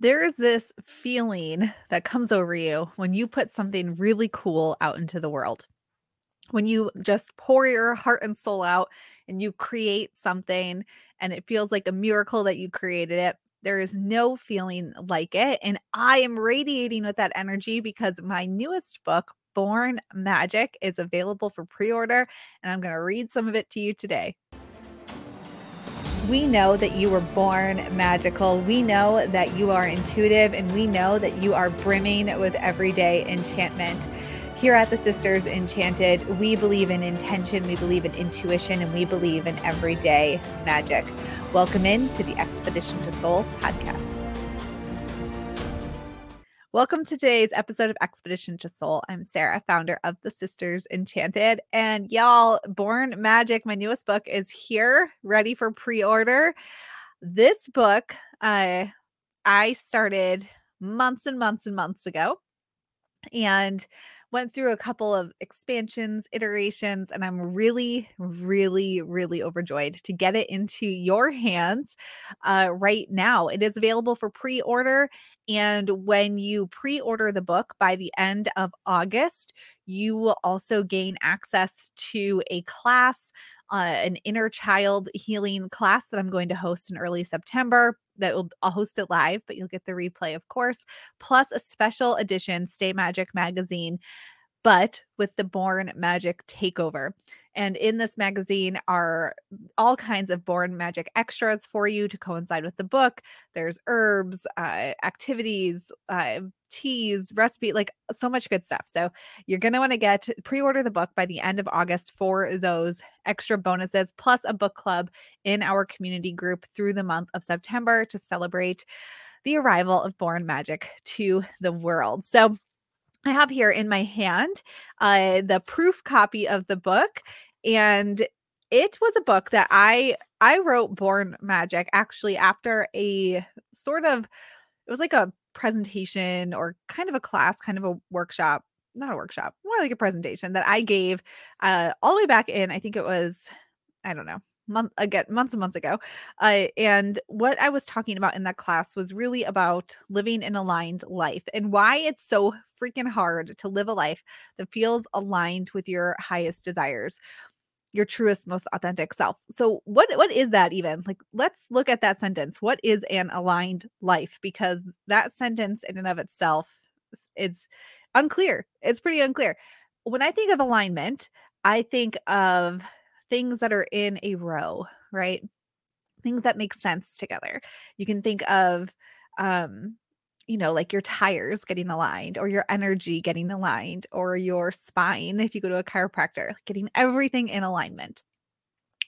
There is this feeling that comes over you when you put something really cool out into the world. When you just pour your heart and soul out and you create something and it feels like a miracle that you created it. There is no feeling like it. And I am radiating with that energy because my newest book, Born Magic, is available for pre order. And I'm going to read some of it to you today. We know that you were born magical. We know that you are intuitive, and we know that you are brimming with everyday enchantment. Here at the Sisters Enchanted, we believe in intention, we believe in intuition, and we believe in everyday magic. Welcome in to the Expedition to Soul podcast. Welcome to today's episode of Expedition to Soul. I'm Sarah, founder of The Sisters Enchanted. And y'all, Born Magic, my newest book, is here, ready for pre order. This book, uh, I started months and months and months ago. And went through a couple of expansions, iterations, and I'm really, really, really overjoyed to get it into your hands uh, right now. It is available for pre order. And when you pre order the book by the end of August, you will also gain access to a class uh, an inner child healing class that I'm going to host in early September. That will I'll host it live, but you'll get the replay, of course, plus a special edition Stay Magic magazine but with the Born Magic takeover. And in this magazine are all kinds of Born Magic extras for you to coincide with the book. There's herbs, uh, activities, uh, teas, recipe, like so much good stuff. So you're going to want to get pre order the book by the end of August for those extra bonuses, plus a book club in our community group through the month of September to celebrate the arrival of Born Magic to the world. So I have here in my hand uh, the proof copy of the book, and it was a book that I I wrote Born Magic actually after a sort of it was like a presentation or kind of a class, kind of a workshop, not a workshop, more like a presentation that I gave uh, all the way back in. I think it was I don't know month again months and months ago uh, and what i was talking about in that class was really about living an aligned life and why it's so freaking hard to live a life that feels aligned with your highest desires your truest most authentic self. So what what is that even? Like let's look at that sentence. What is an aligned life? Because that sentence in and of itself is unclear. It's pretty unclear. When i think of alignment i think of things that are in a row, right? Things that make sense together. You can think of um you know, like your tires getting aligned or your energy getting aligned or your spine if you go to a chiropractor, getting everything in alignment.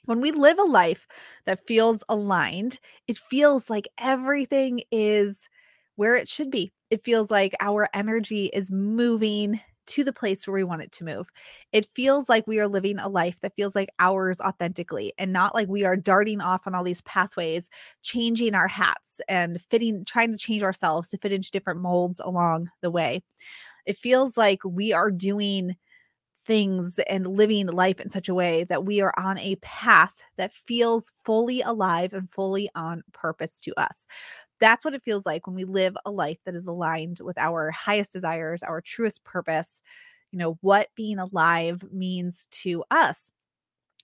When we live a life that feels aligned, it feels like everything is where it should be. It feels like our energy is moving to the place where we want it to move. It feels like we are living a life that feels like ours authentically and not like we are darting off on all these pathways, changing our hats and fitting, trying to change ourselves to fit into different molds along the way. It feels like we are doing things and living life in such a way that we are on a path that feels fully alive and fully on purpose to us. That's what it feels like when we live a life that is aligned with our highest desires, our truest purpose, you know, what being alive means to us.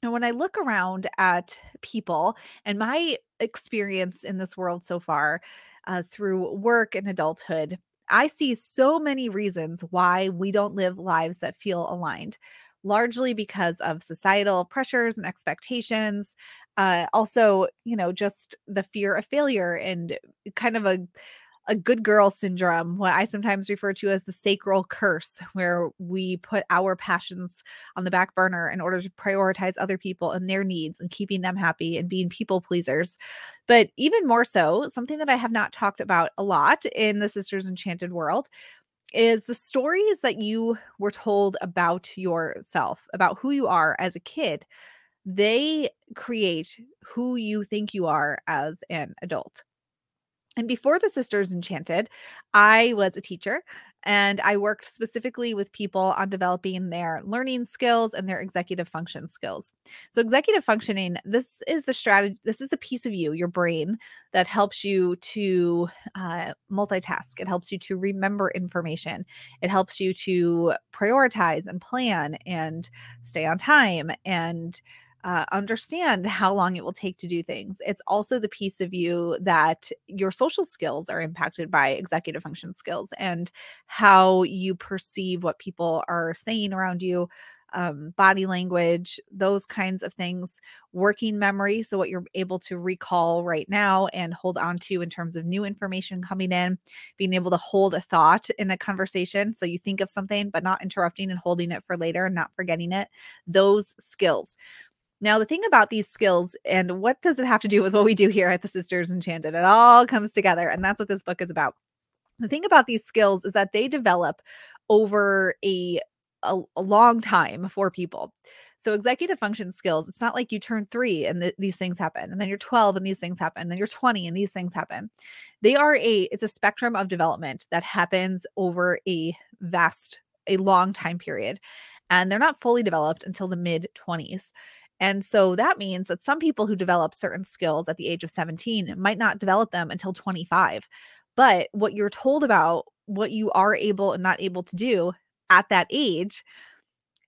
And when I look around at people and my experience in this world so far uh, through work and adulthood, I see so many reasons why we don't live lives that feel aligned largely because of societal pressures and expectations. Uh, also, you know, just the fear of failure and kind of a a good girl syndrome, what I sometimes refer to as the sacral curse, where we put our passions on the back burner in order to prioritize other people and their needs and keeping them happy and being people pleasers. But even more so, something that I have not talked about a lot in the Sisters Enchanted world is the stories that you were told about yourself, about who you are as a kid, they create who you think you are as an adult. And before the Sisters Enchanted, I was a teacher and I worked specifically with people on developing their learning skills and their executive function skills. So, executive functioning, this is the strategy, this is the piece of you, your brain, that helps you to uh, multitask. It helps you to remember information. It helps you to prioritize and plan and stay on time and uh, understand how long it will take to do things. It's also the piece of you that your social skills are impacted by executive function skills and how you perceive what people are saying around you, um, body language, those kinds of things, working memory. So, what you're able to recall right now and hold on to in terms of new information coming in, being able to hold a thought in a conversation. So, you think of something, but not interrupting and holding it for later and not forgetting it. Those skills. Now, the thing about these skills and what does it have to do with what we do here at the Sisters Enchanted? It all comes together. And that's what this book is about. The thing about these skills is that they develop over a, a, a long time for people. So, executive function skills, it's not like you turn three and th- these things happen, and then you're 12 and these things happen, and then you're 20 and these things happen. They are a, it's a spectrum of development that happens over a vast, a long time period. And they're not fully developed until the mid 20s. And so that means that some people who develop certain skills at the age of 17 might not develop them until 25. But what you're told about what you are able and not able to do at that age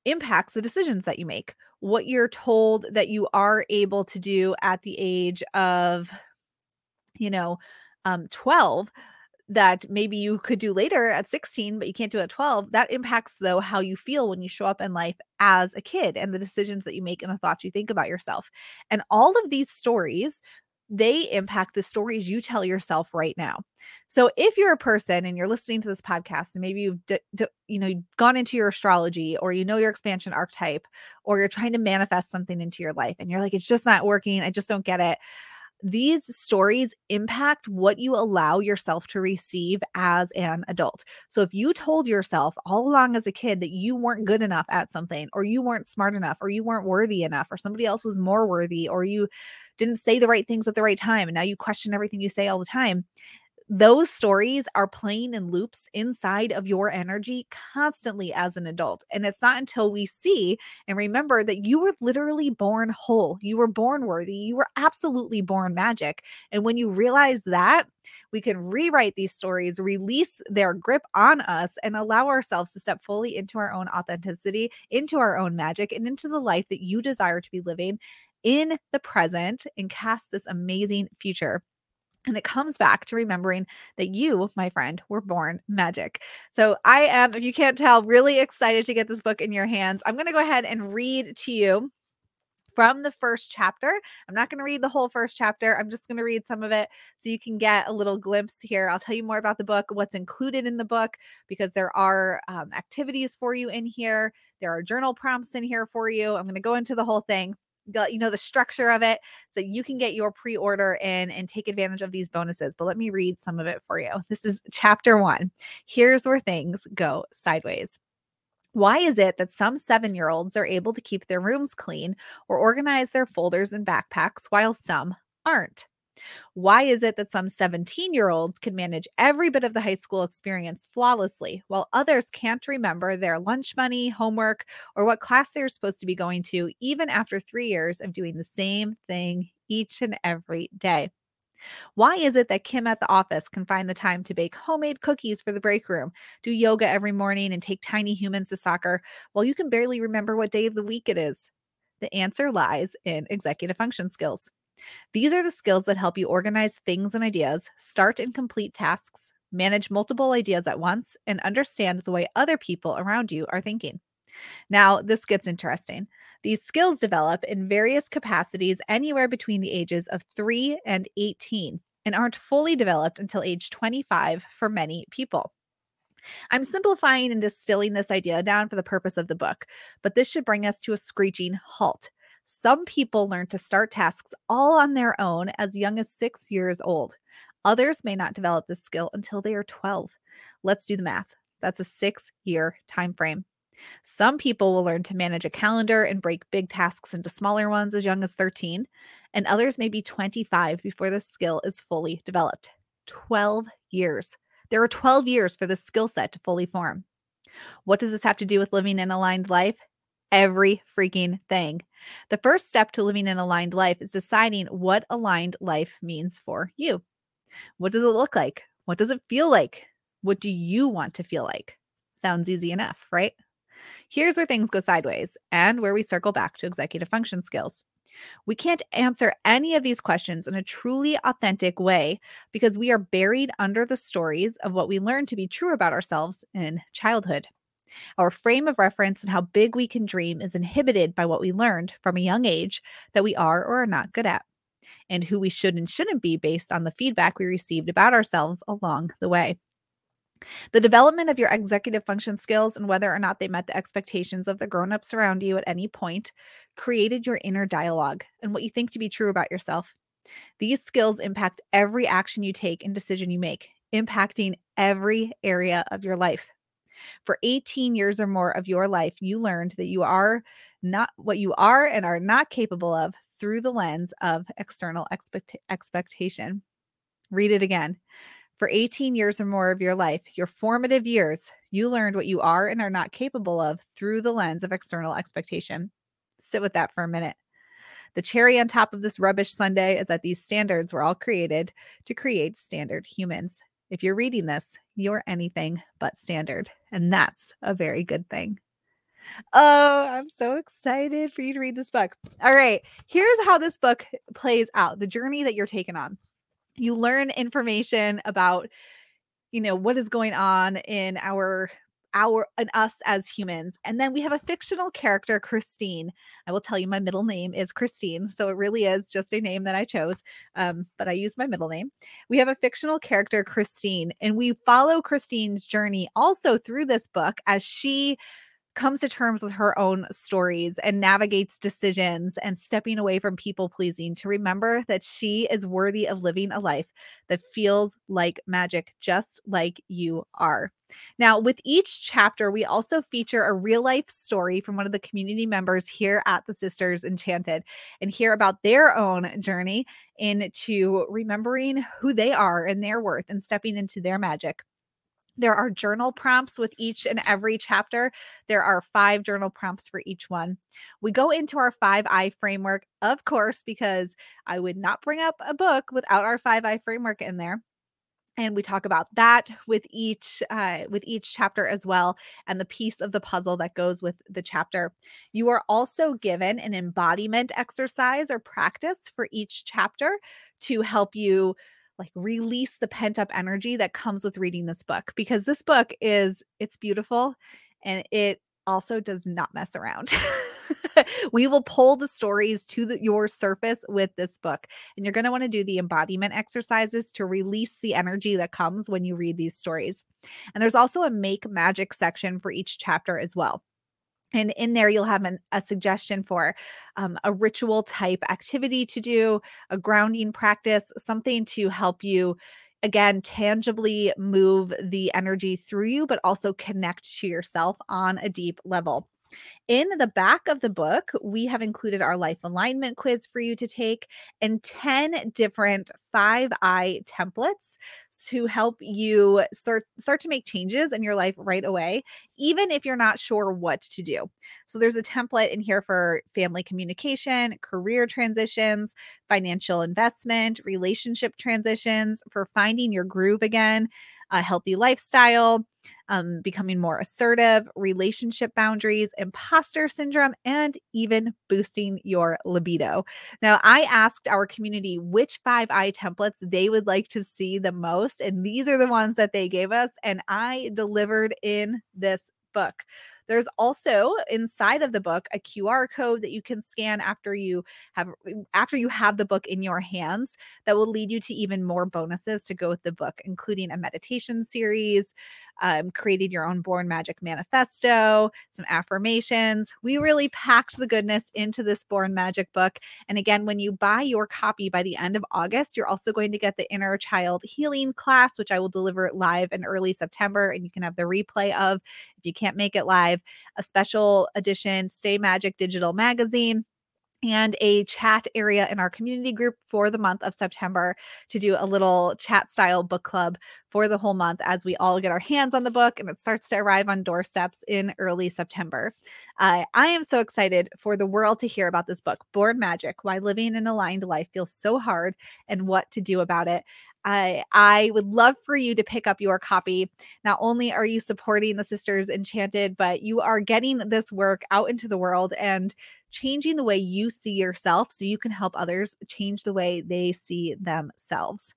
impacts the decisions that you make. What you're told that you are able to do at the age of, you know, um, 12 that maybe you could do later at 16 but you can't do at 12 that impacts though how you feel when you show up in life as a kid and the decisions that you make and the thoughts you think about yourself. And all of these stories they impact the stories you tell yourself right now. So if you're a person and you're listening to this podcast and maybe you've d- d- you know gone into your astrology or you know your expansion archetype or you're trying to manifest something into your life and you're like it's just not working, I just don't get it these stories impact what you allow yourself to receive as an adult. So if you told yourself all along as a kid that you weren't good enough at something, or you weren't smart enough, or you weren't worthy enough, or somebody else was more worthy, or you didn't say the right things at the right time, and now you question everything you say all the time, those stories are playing in loops inside of your energy constantly as an adult. And it's not until we see and remember that you were literally born whole, you were born worthy, you were absolutely born magic. And when you realize that, we can rewrite these stories, release their grip on us, and allow ourselves to step fully into our own authenticity, into our own magic, and into the life that you desire to be living in the present and cast this amazing future and it comes back to remembering that you, my friend, were born magic. So I am, if you can't tell, really excited to get this book in your hands. I'm going to go ahead and read to you from the first chapter. I'm not going to read the whole first chapter. I'm just going to read some of it so you can get a little glimpse here. I'll tell you more about the book, what's included in the book, because there are um, activities for you in here. There are journal prompts in here for you. I'm going to go into the whole thing you know the structure of it so you can get your pre-order in and take advantage of these bonuses but let me read some of it for you this is chapter 1 here's where things go sideways why is it that some seven year olds are able to keep their rooms clean or organize their folders and backpacks while some aren't? Why is it that some 17 year olds can manage every bit of the high school experience flawlessly, while others can't remember their lunch money, homework, or what class they're supposed to be going to, even after three years of doing the same thing each and every day? Why is it that Kim at the office can find the time to bake homemade cookies for the break room, do yoga every morning, and take tiny humans to soccer while you can barely remember what day of the week it is? The answer lies in executive function skills. These are the skills that help you organize things and ideas, start and complete tasks, manage multiple ideas at once, and understand the way other people around you are thinking. Now, this gets interesting. These skills develop in various capacities anywhere between the ages of 3 and 18 and aren't fully developed until age 25 for many people. I'm simplifying and distilling this idea down for the purpose of the book, but this should bring us to a screeching halt. Some people learn to start tasks all on their own as young as six years old. Others may not develop this skill until they are 12. Let's do the math. That's a six year time frame. Some people will learn to manage a calendar and break big tasks into smaller ones as young as 13, and others may be 25 before the skill is fully developed. 12 years. There are 12 years for this skill set to fully form. What does this have to do with living an aligned life? Every freaking thing. The first step to living an aligned life is deciding what aligned life means for you. What does it look like? What does it feel like? What do you want to feel like? Sounds easy enough, right? Here's where things go sideways and where we circle back to executive function skills. We can't answer any of these questions in a truly authentic way because we are buried under the stories of what we learned to be true about ourselves in childhood. Our frame of reference and how big we can dream is inhibited by what we learned from a young age that we are or are not good at, and who we should and shouldn't be based on the feedback we received about ourselves along the way. The development of your executive function skills and whether or not they met the expectations of the grown-ups around you at any point created your inner dialogue and what you think to be true about yourself. These skills impact every action you take and decision you make, impacting every area of your life. For 18 years or more of your life, you learned that you are not what you are and are not capable of through the lens of external expect- expectation. Read it again. For 18 years or more of your life, your formative years, you learned what you are and are not capable of through the lens of external expectation. Sit with that for a minute. The cherry on top of this rubbish sundae is that these standards were all created to create standard humans. If you're reading this, you're anything but standard, and that's a very good thing. Oh, I'm so excited for you to read this book. All right, here's how this book plays out the journey that you're taking on you learn information about you know what is going on in our our and us as humans and then we have a fictional character christine. I will tell you my middle name is christine so it really is just a name that i chose um, but i use my middle name. We have a fictional character christine and we follow christine's journey also through this book as she comes to terms with her own stories and navigates decisions and stepping away from people pleasing to remember that she is worthy of living a life that feels like magic, just like you are. Now, with each chapter, we also feature a real life story from one of the community members here at the Sisters Enchanted and hear about their own journey into remembering who they are and their worth and stepping into their magic. There are journal prompts with each and every chapter. There are five journal prompts for each one. We go into our 5I framework, of course, because I would not bring up a book without our 5I framework in there and we talk about that with each uh, with each chapter as well and the piece of the puzzle that goes with the chapter you are also given an embodiment exercise or practice for each chapter to help you like release the pent up energy that comes with reading this book because this book is it's beautiful and it also does not mess around. we will pull the stories to the, your surface with this book. And you're going to want to do the embodiment exercises to release the energy that comes when you read these stories. And there's also a make magic section for each chapter as well. And in there, you'll have an, a suggestion for um, a ritual type activity to do, a grounding practice, something to help you, again, tangibly move the energy through you, but also connect to yourself on a deep level. In the back of the book, we have included our life alignment quiz for you to take and 10 different 5I templates to help you start start to make changes in your life right away, even if you're not sure what to do. So there's a template in here for family communication, career transitions, financial investment, relationship transitions, for finding your groove again, a healthy lifestyle, um, becoming more assertive, relationship boundaries, imposter syndrome, and even boosting your libido. Now, I asked our community which 5I templates they would like to see the most, and these are the ones that they gave us, and I delivered in this book. There's also inside of the book a QR code that you can scan after you have after you have the book in your hands that will lead you to even more bonuses to go with the book, including a meditation series, um, created your own Born Magic manifesto, some affirmations. We really packed the goodness into this Born Magic book. And again, when you buy your copy by the end of August, you're also going to get the Inner Child Healing class, which I will deliver live in early September. And you can have the replay of if you can't make it live, a special edition Stay Magic digital magazine and a chat area in our community group for the month of September to do a little chat style book club for the whole month as we all get our hands on the book and it starts to arrive on doorsteps in early September. Uh, I am so excited for the world to hear about this book, Born Magic Why Living an Aligned Life Feels So Hard and What to Do About It. I I would love for you to pick up your copy. Not only are you supporting the Sisters Enchanted, but you are getting this work out into the world and changing the way you see yourself so you can help others change the way they see themselves.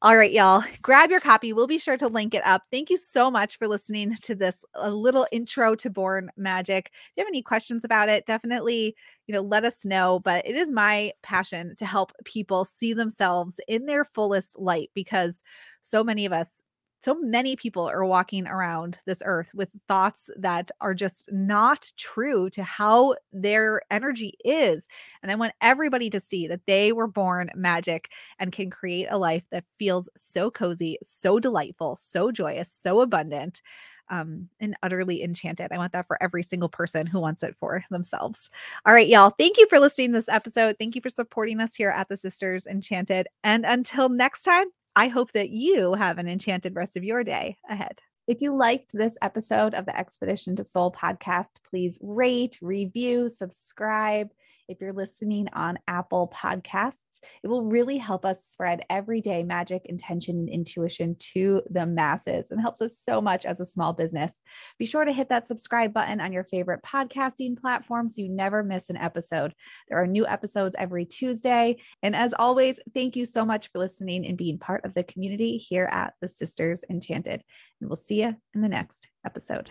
All right, y'all, grab your copy. We'll be sure to link it up. Thank you so much for listening to this a little intro to Born Magic. If you have any questions about it, definitely, you know, let us know. But it is my passion to help people see themselves in their fullest light because so many of us so many people are walking around this earth with thoughts that are just not true to how their energy is. And I want everybody to see that they were born magic and can create a life that feels so cozy, so delightful, so joyous, so abundant. Um, and utterly enchanted. I want that for every single person who wants it for themselves. All right, y'all. Thank you for listening to this episode. Thank you for supporting us here at the Sisters Enchanted. And until next time, I hope that you have an enchanted rest of your day ahead. If you liked this episode of the Expedition to Soul podcast, please rate, review, subscribe. If you're listening on Apple Podcasts, it will really help us spread everyday magic, intention, and intuition to the masses and helps us so much as a small business. Be sure to hit that subscribe button on your favorite podcasting platform so you never miss an episode. There are new episodes every Tuesday. And as always, thank you so much for listening and being part of the community here at the Sisters Enchanted. And we'll see you in the next episode.